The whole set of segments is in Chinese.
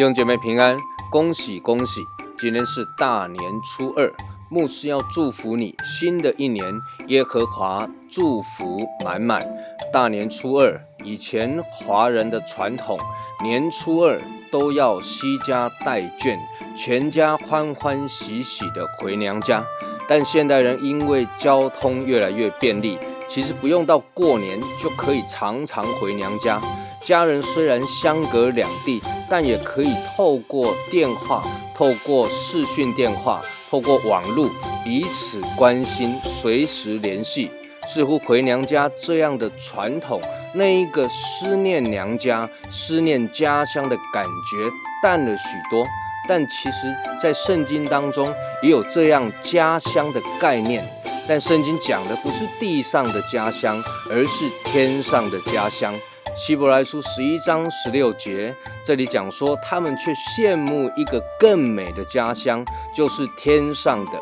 弟兄姐妹平安，恭喜恭喜！今天是大年初二，牧师要祝福你，新的一年耶和华祝福满满。大年初二以前，华人的传统，年初二都要惜家带眷，全家欢欢喜喜的回娘家。但现代人因为交通越来越便利，其实不用到过年就可以常常回娘家。家人虽然相隔两地，但也可以透过电话、透过视讯电话、透过网络彼此关心，随时联系。似乎回娘家这样的传统，那一个思念娘家、思念家乡的感觉淡了许多。但其实，在圣经当中也有这样家乡的概念。但圣经讲的不是地上的家乡，而是天上的家乡。希伯来书十一章十六节，这里讲说，他们却羡慕一个更美的家乡，就是天上的。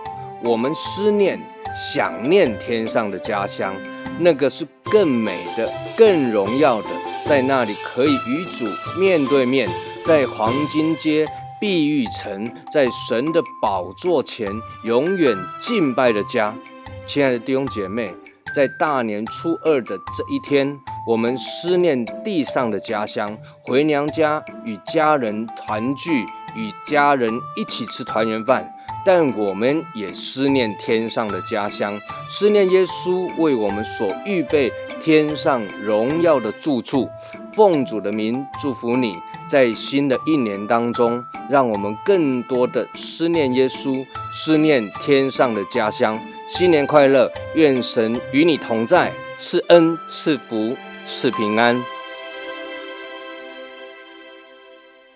我们思念、想念天上的家乡，那个是更美的、更荣耀的，在那里可以与主面对面，在黄金街、碧玉城，在神的宝座前永远敬拜的家。亲爱的弟兄姐妹。在大年初二的这一天，我们思念地上的家乡，回娘家与家人团聚，与家人一起吃团圆饭。但我们也思念天上的家乡，思念耶稣为我们所预备天上荣耀的住处。奉主的名祝福你，在新的一年当中，让我们更多的思念耶稣，思念天上的家乡。新年快乐！愿神与你同在，赐恩、赐福、赐平安。